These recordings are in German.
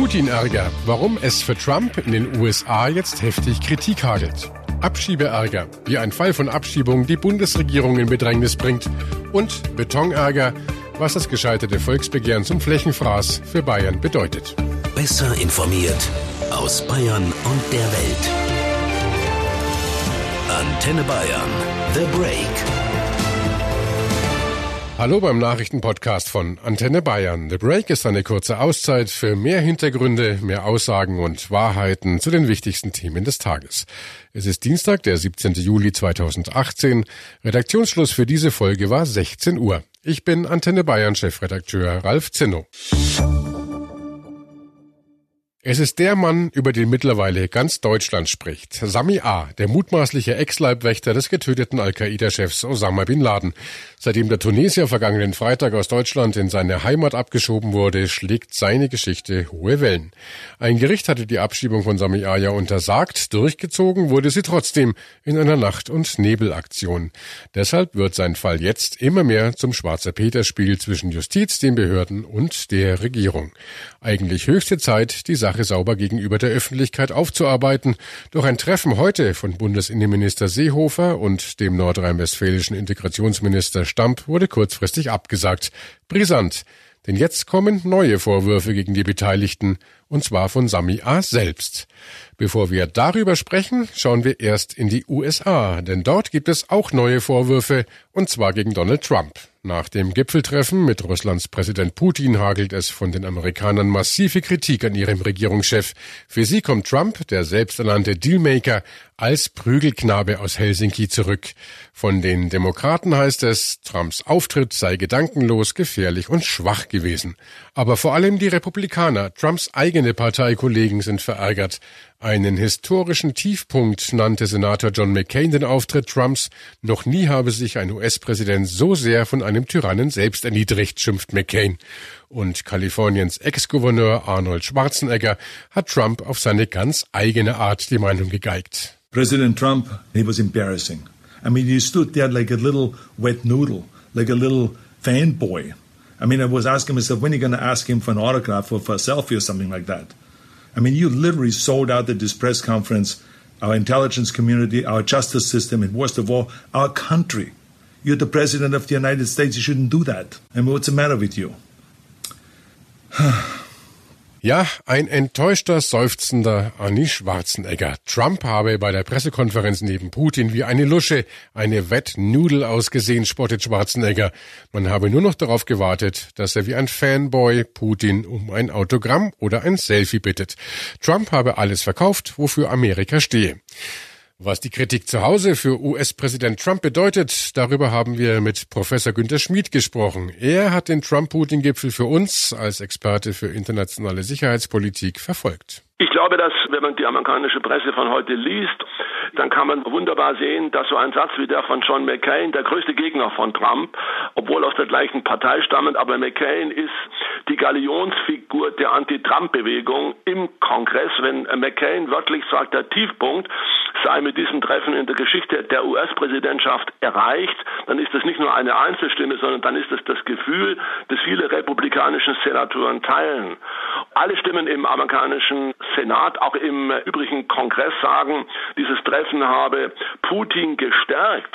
Putin-Ärger, warum es für Trump in den USA jetzt heftig Kritik hagelt. Abschiebeärger, wie ein Fall von Abschiebung die Bundesregierung in Bedrängnis bringt. Und Betonärger, was das gescheiterte Volksbegehren zum Flächenfraß für Bayern bedeutet. Besser informiert aus Bayern und der Welt. Antenne Bayern. The Break. Hallo beim Nachrichtenpodcast von Antenne Bayern. The Break ist eine kurze Auszeit für mehr Hintergründe, mehr Aussagen und Wahrheiten zu den wichtigsten Themen des Tages. Es ist Dienstag, der 17. Juli 2018. Redaktionsschluss für diese Folge war 16 Uhr. Ich bin Antenne Bayern Chefredakteur Ralf Zinno. Es ist der Mann, über den mittlerweile ganz Deutschland spricht. Sami A., der mutmaßliche Ex-Leibwächter des getöteten Al-Qaida-Chefs Osama Bin Laden. Seitdem der Tunesier vergangenen Freitag aus Deutschland in seine Heimat abgeschoben wurde, schlägt seine Geschichte hohe Wellen. Ein Gericht hatte die Abschiebung von Sami A. ja untersagt, durchgezogen wurde sie trotzdem in einer Nacht- und Nebelaktion. Deshalb wird sein Fall jetzt immer mehr zum Schwarzer Peter-Spiel zwischen Justiz, den Behörden und der Regierung. Eigentlich höchste Zeit, die Sache Sache sauber gegenüber der Öffentlichkeit aufzuarbeiten. Doch ein Treffen heute von Bundesinnenminister Seehofer und dem nordrhein-westfälischen Integrationsminister Stamp wurde kurzfristig abgesagt. Brisant. Denn jetzt kommen neue Vorwürfe gegen die Beteiligten, und zwar von Sami A. selbst. Bevor wir darüber sprechen, schauen wir erst in die USA, denn dort gibt es auch neue Vorwürfe, und zwar gegen Donald Trump. Nach dem Gipfeltreffen mit Russlands Präsident Putin hagelt es von den Amerikanern massive Kritik an ihrem Regierungschef. Für sie kommt Trump, der selbsternannte Dealmaker, als Prügelknabe aus Helsinki zurück. Von den Demokraten heißt es, Trumps Auftritt sei gedankenlos, gefährlich und schwach gewesen. Aber vor allem die Republikaner, Trumps eigene Parteikollegen sind verärgert. Einen historischen Tiefpunkt nannte Senator John McCain den Auftritt Trumps. Noch nie habe sich ein US-Präsident so sehr von einem Tyrannen selbst erniedrigt, schimpft McCain. Und Kaliforniens Ex-Gouverneur Arnold Schwarzenegger hat Trump auf seine ganz eigene Art die Meinung gegeigt. President Trump, he was embarrassing. I mean, he stood there like a little wet noodle, like a little fanboy. I mean, I was asking myself, when are you going to ask him for an autograph or for a selfie or something like that? I mean, you literally sold out at this press conference our intelligence community, our justice system, and worst of all, our country. You're the president of the United States. You shouldn't do that. I mean, what's the matter with you? Ja, ein enttäuschter, seufzender Arnie Schwarzenegger. Trump habe bei der Pressekonferenz neben Putin wie eine Lusche, eine Wettnudel ausgesehen, spottet Schwarzenegger. Man habe nur noch darauf gewartet, dass er wie ein Fanboy Putin um ein Autogramm oder ein Selfie bittet. Trump habe alles verkauft, wofür Amerika stehe. Was die Kritik zu Hause für US-Präsident Trump bedeutet, darüber haben wir mit Professor Günter Schmid gesprochen. Er hat den Trump-Putin-Gipfel für uns als Experte für internationale Sicherheitspolitik verfolgt. Ich glaube, dass wenn man die amerikanische Presse von heute liest, dann kann man wunderbar sehen, dass so ein Satz wie der von John McCain, der größte Gegner von Trump, obwohl aus der gleichen Partei stammend, aber McCain ist die Galionsfigur der Anti-Trump-Bewegung im Kongress. Wenn McCain wörtlich sagt, der Tiefpunkt sei mit diesem Treffen in der Geschichte der US-Präsidentschaft erreicht, dann ist das nicht nur eine Einzelstimme, sondern dann ist das das Gefühl, das viele republikanischen Senatoren teilen. Alle Stimmen im amerikanischen Senat, auch im übrigen Kongress sagen, dieses Treffen habe Putin gestärkt,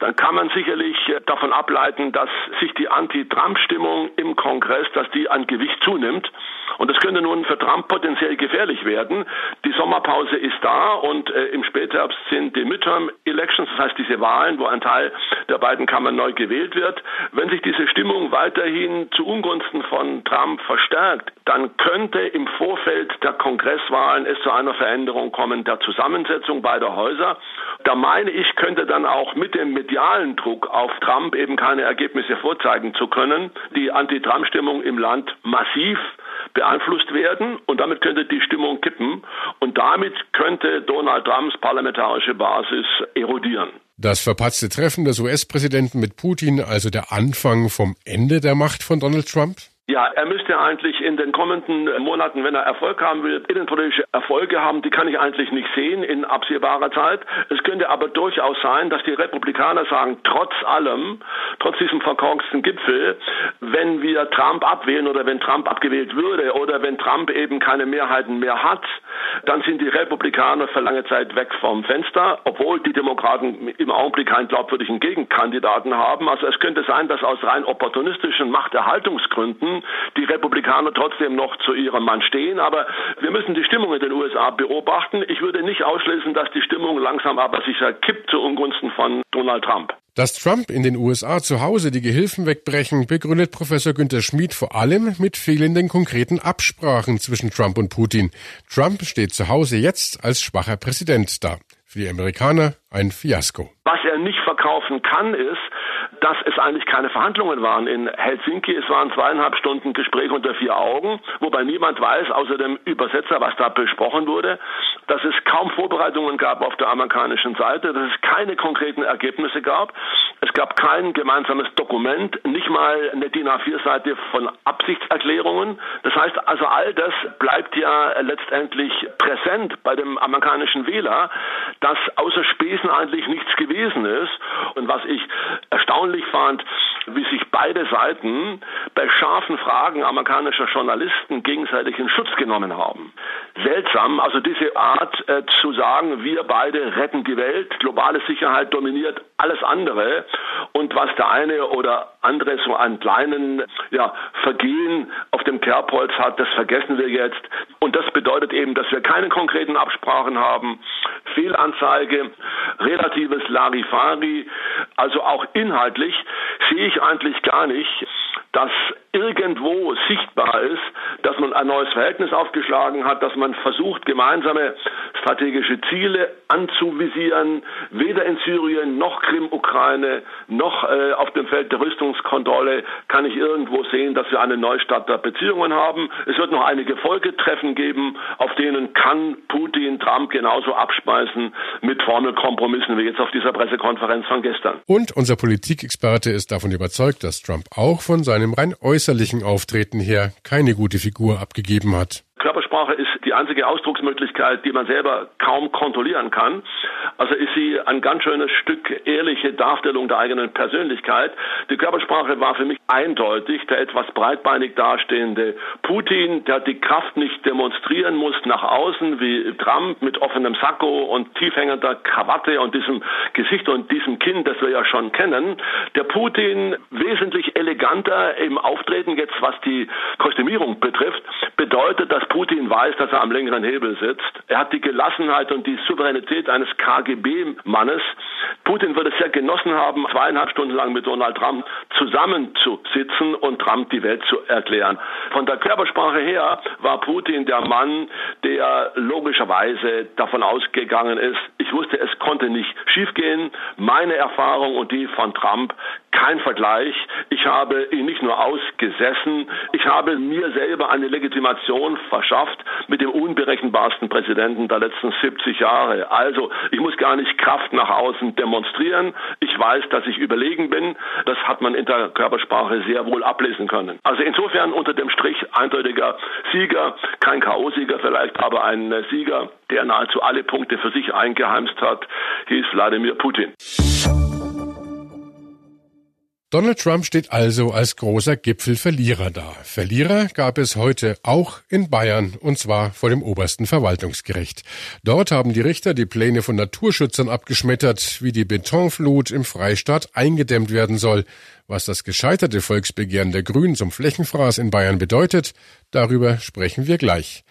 dann kann man sicherlich davon ableiten, dass sich die Anti-Trump-Stimmung im Kongress, dass die an Gewicht zunimmt. Und das könnte nun für Trump potenziell gefährlich werden. Die Sommerpause ist da und äh, im Spätherbst sind die Midterm-Elections, das heißt diese Wahlen, wo ein Teil der beiden Kammern neu gewählt wird. Wenn sich diese Stimmung weiterhin zu Ungunsten von Trump verstärkt, dann könnte im Vorfeld der Kongresswahlen es zu einer Veränderung kommen der Zusammensetzung beider Häuser. Da meine ich, könnte dann auch mit dem medialen Druck auf Trump eben keine Ergebnisse vorzeigen zu können, die Anti-Trump-Stimmung im Land massiv beeinflusst werden und damit könnte die Stimmung kippen und damit könnte Donald Trumps parlamentarische Basis erodieren. Das verpatzte Treffen des US-Präsidenten mit Putin, also der Anfang vom Ende der Macht von Donald Trump? Ja, er müsste eigentlich in den kommenden Monaten, wenn er Erfolg haben will, innenpolitische Erfolge haben. Die kann ich eigentlich nicht sehen in absehbarer Zeit. Es könnte aber durchaus sein, dass die Republikaner sagen, trotz allem, trotz diesem verkorksten Gipfel, wenn wir Trump abwählen oder wenn Trump abgewählt würde oder wenn Trump eben keine Mehrheiten mehr hat, dann sind die Republikaner für lange Zeit weg vom Fenster, obwohl die Demokraten im Augenblick keinen glaubwürdigen Gegenkandidaten haben. Also es könnte sein, dass aus rein opportunistischen Machterhaltungsgründen die Republikaner trotzdem noch zu ihrem Mann stehen. Aber wir müssen die Stimmung in den USA beobachten. Ich würde nicht ausschließen, dass die Stimmung langsam aber sicher kippt zu Ungunsten von Donald Trump. Dass Trump in den USA zu Hause die Gehilfen wegbrechen, begründet Professor Günter Schmid vor allem mit fehlenden konkreten Absprachen zwischen Trump und Putin. Trump steht zu Hause jetzt als schwacher Präsident da. Für die Amerikaner ein Fiasko. Was er nicht verkaufen kann, ist, dass es eigentlich keine Verhandlungen waren in Helsinki. Es waren zweieinhalb Stunden Gespräch unter vier Augen, wobei niemand weiß, außer dem Übersetzer, was da besprochen wurde, dass es kaum Vorbereitungen gab auf der amerikanischen Seite, dass es keine konkreten Ergebnisse gab. Es gab kein gemeinsames Dokument, nicht mal eine DIN A4-Seite von Absichtserklärungen. Das heißt also, all das bleibt ja letztendlich präsent bei dem amerikanischen Wähler, dass außer Spesen eigentlich nichts gewesen ist. Und was ich erstaunlich fand, wie sich beide Seiten bei scharfen Fragen amerikanischer Journalisten gegenseitig in Schutz genommen haben. Seltsam, also diese Art äh, zu sagen, wir beide retten die Welt, globale Sicherheit dominiert alles andere und was der eine oder andere so an kleinen ja, Vergehen auf dem Kerbholz hat, das vergessen wir jetzt. Und das bedeutet eben, dass wir keine konkreten Absprachen haben, Fehlanzeige, relatives Larifari, also auch inhaltlich sehe ich eigentlich gar nicht, dass irgendwo sichtbar ist, dass man ein neues Verhältnis aufgeschlagen hat, dass man versucht, gemeinsame strategische Ziele anzuvisieren, weder in Syrien noch Krim-Ukraine noch äh, auf dem Feld der Rüstungskontrolle kann ich irgendwo sehen, dass wir eine Neustart der Beziehungen haben. Es wird noch einige Folgetreffen geben, auf denen kann Putin Trump genauso abspeisen mit Formelkompromissen wie jetzt auf dieser Pressekonferenz von gestern. Und unser Politikexperte ist davon überzeugt, dass Trump auch von seinem rein äußerlichen Auftreten her keine gute Figur abgegeben hat. Körpersprache ist die einzige Ausdrucksmöglichkeit, die man selber kaum kontrollieren kann. Also ist sie ein ganz schönes Stück ehrliche Darstellung der eigenen Persönlichkeit. Die Körpersprache war für mich eindeutig der etwas breitbeinig dastehende Putin, der die Kraft nicht demonstrieren muss nach außen wie Trump mit offenem Sakko und tiefhängender Krawatte und diesem Gesicht und diesem Kinn, das wir ja schon kennen. Der Putin wesentlich eleganter im Auftreten jetzt, was die Kostümierung betrifft, bedeutet, dass Putin weiß, dass er am längeren Hebel sitzt. Er hat die Gelassenheit und die Souveränität eines KGB-Mannes. Putin würde es sehr genossen haben, zweieinhalb Stunden lang mit Donald Trump zusammenzusitzen und Trump die Welt zu erklären. Von der Körpersprache her war Putin der Mann, der logischerweise davon ausgegangen ist, ich wusste, es konnte nicht schiefgehen. Meine Erfahrung und die von Trump kein Vergleich. Ich habe ihn nicht nur ausgesessen, ich habe mir selber eine Legitimation verschafft mit dem unberechenbarsten Präsidenten der letzten 70 Jahre. Also, ich muss gar nicht Kraft nach außen demonstrieren. Ich weiß, dass ich überlegen bin. Das hat man in der Körpersprache sehr wohl ablesen können. Also insofern unter dem Strich eindeutiger Sieger, kein K.O.-Sieger vielleicht, aber ein Sieger, der nahezu alle Punkte für sich eingeheimst hat, hieß Wladimir Putin. Donald Trump steht also als großer Gipfelverlierer da. Verlierer gab es heute auch in Bayern, und zwar vor dem obersten Verwaltungsgericht. Dort haben die Richter die Pläne von Naturschützern abgeschmettert, wie die Betonflut im Freistaat eingedämmt werden soll. Was das gescheiterte Volksbegehren der Grünen zum Flächenfraß in Bayern bedeutet, darüber sprechen wir gleich.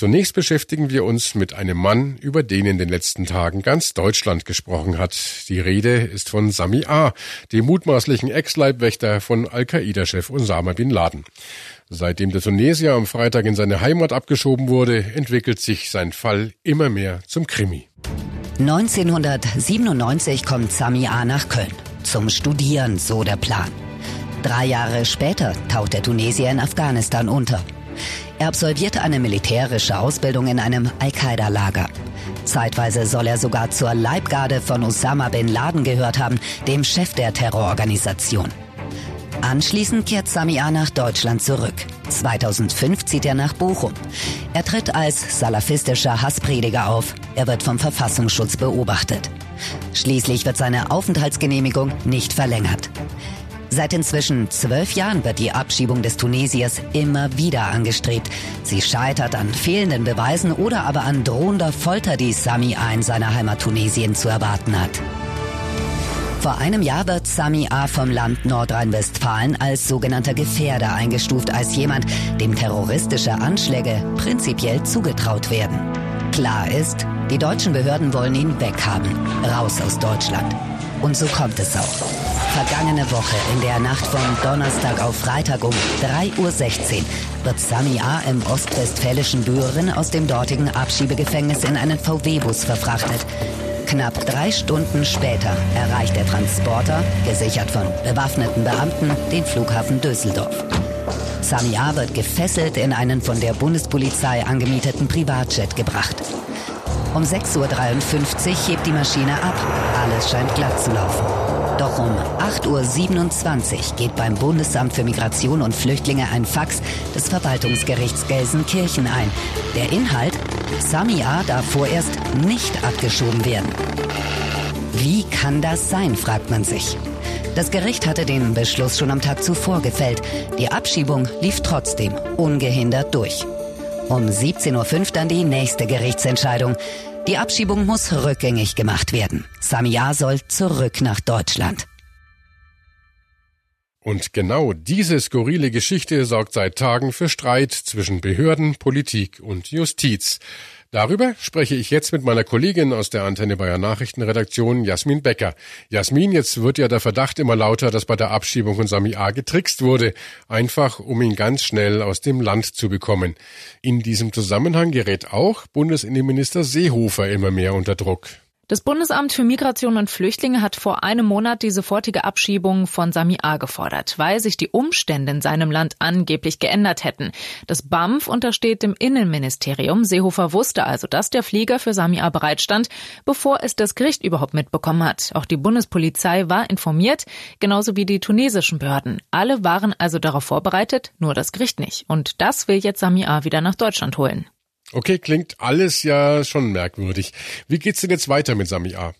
Zunächst beschäftigen wir uns mit einem Mann, über den in den letzten Tagen ganz Deutschland gesprochen hat. Die Rede ist von Sami A., dem mutmaßlichen Ex-Leibwächter von Al-Qaida-Chef Osama bin Laden. Seitdem der Tunesier am Freitag in seine Heimat abgeschoben wurde, entwickelt sich sein Fall immer mehr zum Krimi. 1997 kommt Sami A. nach Köln. Zum Studieren, so der Plan. Drei Jahre später taucht der Tunesier in Afghanistan unter. Er absolvierte eine militärische Ausbildung in einem Al-Qaida-Lager. Zeitweise soll er sogar zur Leibgarde von Osama bin Laden gehört haben, dem Chef der Terrororganisation. Anschließend kehrt Sami A. nach Deutschland zurück. 2005 zieht er nach Bochum. Er tritt als salafistischer Hassprediger auf. Er wird vom Verfassungsschutz beobachtet. Schließlich wird seine Aufenthaltsgenehmigung nicht verlängert. Seit inzwischen zwölf Jahren wird die Abschiebung des Tunesiers immer wieder angestrebt. Sie scheitert an fehlenden Beweisen oder aber an drohender Folter, die Sami A. in seiner Heimat Tunesien zu erwarten hat. Vor einem Jahr wird Sami A. vom Land Nordrhein-Westfalen als sogenannter Gefährder eingestuft, als jemand, dem terroristische Anschläge prinzipiell zugetraut werden. Klar ist, die deutschen Behörden wollen ihn weghaben, raus aus Deutschland. Und so kommt es auch. Vergangene Woche in der Nacht von Donnerstag auf Freitag um 3.16 Uhr wird Sami A. im ostwestfälischen Büren aus dem dortigen Abschiebegefängnis in einen VW-Bus verfrachtet. Knapp drei Stunden später erreicht der Transporter, gesichert von bewaffneten Beamten, den Flughafen Düsseldorf. Sami A. wird gefesselt in einen von der Bundespolizei angemieteten Privatjet gebracht. Um 6.53 Uhr hebt die Maschine ab. Alles scheint glatt zu laufen. Doch um 8.27 Uhr geht beim Bundesamt für Migration und Flüchtlinge ein Fax des Verwaltungsgerichts Gelsenkirchen ein. Der Inhalt Samia darf vorerst nicht abgeschoben werden. Wie kann das sein, fragt man sich. Das Gericht hatte den Beschluss schon am Tag zuvor gefällt. Die Abschiebung lief trotzdem ungehindert durch. Um 17.05 Uhr dann die nächste Gerichtsentscheidung. Die Abschiebung muss rückgängig gemacht werden. Samia soll zurück nach Deutschland. Und genau diese skurrile Geschichte sorgt seit Tagen für Streit zwischen Behörden, Politik und Justiz. Darüber spreche ich jetzt mit meiner Kollegin aus der Antenne Bayern Nachrichtenredaktion, Jasmin Becker. Jasmin, jetzt wird ja der Verdacht immer lauter, dass bei der Abschiebung von Sami A. getrickst wurde, einfach um ihn ganz schnell aus dem Land zu bekommen. In diesem Zusammenhang gerät auch Bundesinnenminister Seehofer immer mehr unter Druck. Das Bundesamt für Migration und Flüchtlinge hat vor einem Monat die sofortige Abschiebung von Sami A. gefordert, weil sich die Umstände in seinem Land angeblich geändert hätten. Das BAMF untersteht dem Innenministerium. Seehofer wusste also, dass der Flieger für Sami A. bereitstand, bevor es das Gericht überhaupt mitbekommen hat. Auch die Bundespolizei war informiert, genauso wie die tunesischen Behörden. Alle waren also darauf vorbereitet, nur das Gericht nicht. Und das will jetzt Sami A. wieder nach Deutschland holen. Okay, klingt alles ja schon merkwürdig. Wie geht's denn jetzt weiter mit Sami A?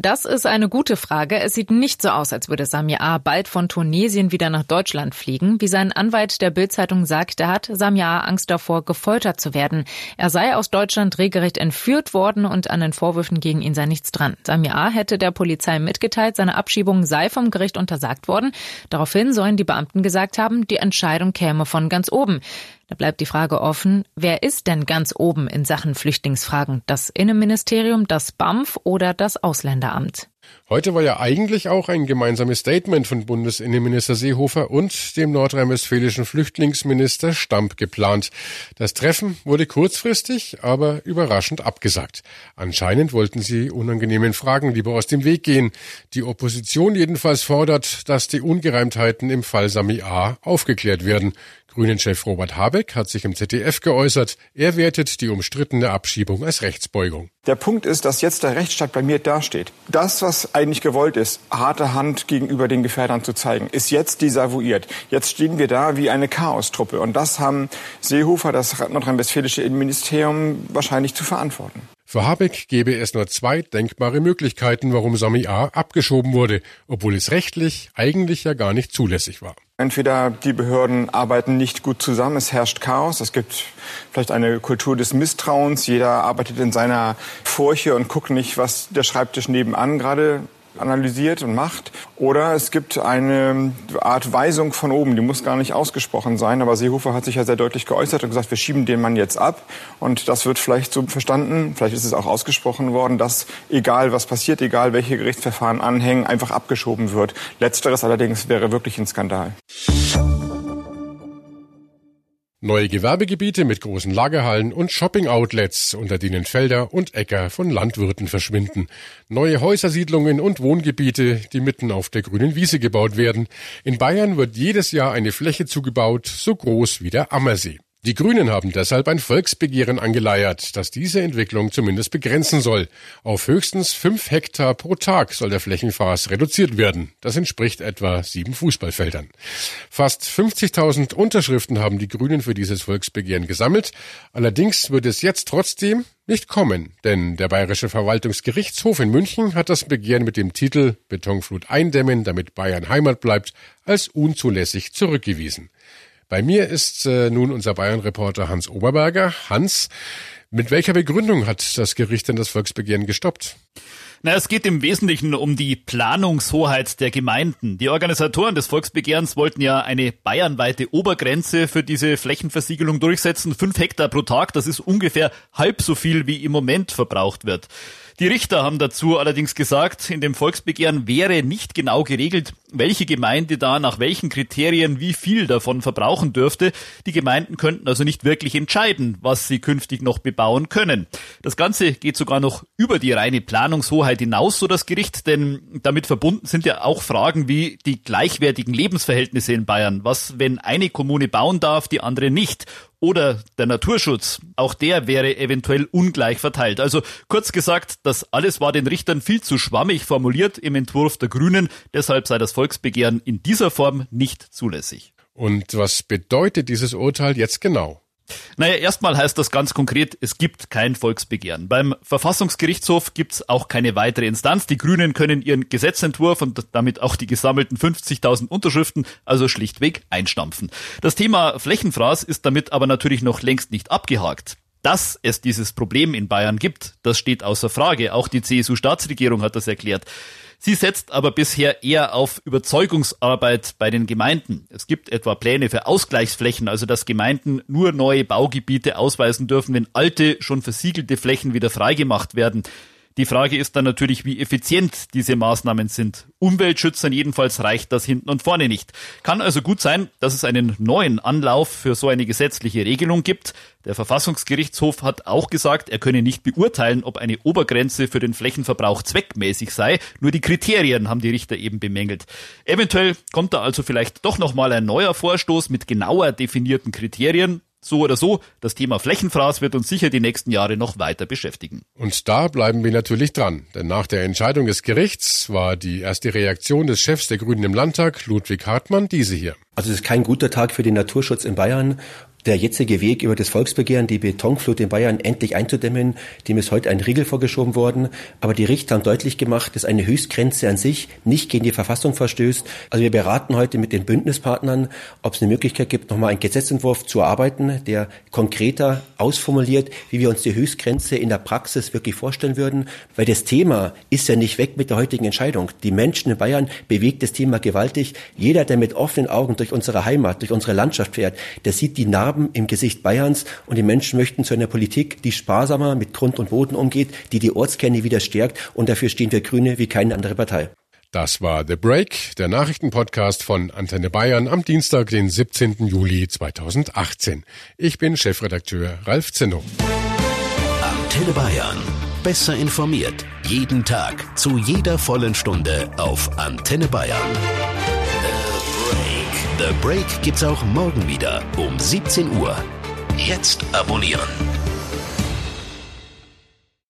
Das ist eine gute Frage. Es sieht nicht so aus, als würde Samir A. bald von Tunesien wieder nach Deutschland fliegen. Wie sein Anwalt der Bildzeitung sagte, hat Samir A. Angst davor, gefoltert zu werden. Er sei aus Deutschland regelrecht entführt worden und an den Vorwürfen gegen ihn sei nichts dran. Samir A. hätte der Polizei mitgeteilt, seine Abschiebung sei vom Gericht untersagt worden. Daraufhin sollen die Beamten gesagt haben, die Entscheidung käme von ganz oben. Da bleibt die Frage offen, wer ist denn ganz oben in Sachen Flüchtlingsfragen? Das Innenministerium, das BAMF oder das Ausländeramt? Heute war ja eigentlich auch ein gemeinsames Statement von Bundesinnenminister Seehofer und dem nordrhein-westfälischen Flüchtlingsminister Stamp geplant. Das Treffen wurde kurzfristig, aber überraschend abgesagt. Anscheinend wollten sie unangenehmen Fragen lieber aus dem Weg gehen. Die Opposition jedenfalls fordert, dass die Ungereimtheiten im Fall Sami A. aufgeklärt werden. Grünen-Chef Robert Habeck hat sich im ZDF geäußert. Er wertet die umstrittene Abschiebung als Rechtsbeugung. Der Punkt ist, dass jetzt der Rechtsstaat bei mir dasteht. Das, was eigentlich gewollt ist, harte Hand gegenüber den Gefährdern zu zeigen, ist jetzt desavouiert. Jetzt stehen wir da wie eine Chaostruppe. Und das haben Seehofer, das nordrhein-westfälische Innenministerium, wahrscheinlich zu verantworten. Für Habeck gäbe es nur zwei denkbare Möglichkeiten, warum Sami A. abgeschoben wurde, obwohl es rechtlich eigentlich ja gar nicht zulässig war. Entweder die Behörden arbeiten nicht gut zusammen, es herrscht Chaos, es gibt vielleicht eine Kultur des Misstrauens, jeder arbeitet in seiner Furche und guckt nicht, was der Schreibtisch nebenan gerade analysiert und macht. Oder es gibt eine Art Weisung von oben, die muss gar nicht ausgesprochen sein, aber Seehofer hat sich ja sehr deutlich geäußert und gesagt, wir schieben den Mann jetzt ab. Und das wird vielleicht so verstanden, vielleicht ist es auch ausgesprochen worden, dass egal was passiert, egal welche Gerichtsverfahren anhängen, einfach abgeschoben wird. Letzteres allerdings wäre wirklich ein Skandal. Neue Gewerbegebiete mit großen Lagerhallen und Shopping-Outlets, unter denen Felder und Äcker von Landwirten verschwinden. Neue Häusersiedlungen und Wohngebiete, die mitten auf der grünen Wiese gebaut werden. In Bayern wird jedes Jahr eine Fläche zugebaut, so groß wie der Ammersee. Die Grünen haben deshalb ein Volksbegehren angeleiert, das diese Entwicklung zumindest begrenzen soll. Auf höchstens fünf Hektar pro Tag soll der Flächenfraß reduziert werden. Das entspricht etwa sieben Fußballfeldern. Fast 50.000 Unterschriften haben die Grünen für dieses Volksbegehren gesammelt. Allerdings wird es jetzt trotzdem nicht kommen, denn der Bayerische Verwaltungsgerichtshof in München hat das Begehren mit dem Titel Betonflut eindämmen, damit Bayern Heimat bleibt, als unzulässig zurückgewiesen. Bei mir ist äh, nun unser Bayern-Reporter Hans Oberberger. Hans, mit welcher Begründung hat das Gericht denn das Volksbegehren gestoppt? Na, es geht im Wesentlichen um die Planungshoheit der Gemeinden. Die Organisatoren des Volksbegehrens wollten ja eine bayernweite Obergrenze für diese Flächenversiegelung durchsetzen. Fünf Hektar pro Tag, das ist ungefähr halb so viel, wie im Moment verbraucht wird. Die Richter haben dazu allerdings gesagt, in dem Volksbegehren wäre nicht genau geregelt, welche Gemeinde da nach welchen Kriterien wie viel davon verbrauchen dürfte. Die Gemeinden könnten also nicht wirklich entscheiden, was sie künftig noch bebauen können. Das Ganze geht sogar noch über die reine Planungshoheit hinaus, so das Gericht, denn damit verbunden sind ja auch Fragen wie die gleichwertigen Lebensverhältnisse in Bayern. Was, wenn eine Kommune bauen darf, die andere nicht? Oder der Naturschutz, auch der wäre eventuell ungleich verteilt. Also kurz gesagt, das alles war den Richtern viel zu schwammig formuliert im Entwurf der Grünen, deshalb sei das Volksbegehren in dieser Form nicht zulässig. Und was bedeutet dieses Urteil jetzt genau? Naja, erstmal heißt das ganz konkret, es gibt kein Volksbegehren. Beim Verfassungsgerichtshof gibt es auch keine weitere Instanz. Die Grünen können ihren Gesetzentwurf und damit auch die gesammelten 50.000 Unterschriften also schlichtweg einstampfen. Das Thema Flächenfraß ist damit aber natürlich noch längst nicht abgehakt. Dass es dieses Problem in Bayern gibt, das steht außer Frage. Auch die CSU-Staatsregierung hat das erklärt. Sie setzt aber bisher eher auf Überzeugungsarbeit bei den Gemeinden. Es gibt etwa Pläne für Ausgleichsflächen, also dass Gemeinden nur neue Baugebiete ausweisen dürfen, wenn alte, schon versiegelte Flächen wieder freigemacht werden. Die Frage ist dann natürlich, wie effizient diese Maßnahmen sind. Umweltschützern jedenfalls reicht das hinten und vorne nicht. Kann also gut sein, dass es einen neuen Anlauf für so eine gesetzliche Regelung gibt. Der Verfassungsgerichtshof hat auch gesagt, er könne nicht beurteilen, ob eine Obergrenze für den Flächenverbrauch zweckmäßig sei. Nur die Kriterien haben die Richter eben bemängelt. Eventuell kommt da also vielleicht doch nochmal ein neuer Vorstoß mit genauer definierten Kriterien. So oder so, das Thema Flächenfraß wird uns sicher die nächsten Jahre noch weiter beschäftigen. Und da bleiben wir natürlich dran, denn nach der Entscheidung des Gerichts war die erste Reaktion des Chefs der Grünen im Landtag, Ludwig Hartmann, diese hier. Also es ist kein guter Tag für den Naturschutz in Bayern der jetzige Weg über das Volksbegehren, die Betonflut in Bayern endlich einzudämmen, dem ist heute ein Riegel vorgeschoben worden. Aber die Richter haben deutlich gemacht, dass eine Höchstgrenze an sich nicht gegen die Verfassung verstößt. Also wir beraten heute mit den Bündnispartnern, ob es eine Möglichkeit gibt, nochmal einen Gesetzentwurf zu erarbeiten, der konkreter ausformuliert, wie wir uns die Höchstgrenze in der Praxis wirklich vorstellen würden. Weil das Thema ist ja nicht weg mit der heutigen Entscheidung. Die Menschen in Bayern bewegt das Thema gewaltig. Jeder, der mit offenen Augen durch unsere Heimat, durch unsere Landschaft fährt, der sieht die Narben Narben im Gesicht Bayerns und die Menschen möchten zu einer Politik, die sparsamer mit Grund und Boden umgeht, die die Ortskerne wieder stärkt und dafür stehen wir Grüne wie keine andere Partei. Das war The Break, der Nachrichtenpodcast von Antenne Bayern am Dienstag, den 17. Juli 2018. Ich bin Chefredakteur Ralf Zinno. Antenne Bayern. Besser informiert. Jeden Tag. Zu jeder vollen Stunde auf Antenne Bayern. The Break gibt's auch morgen wieder um 17 Uhr. Jetzt abonnieren.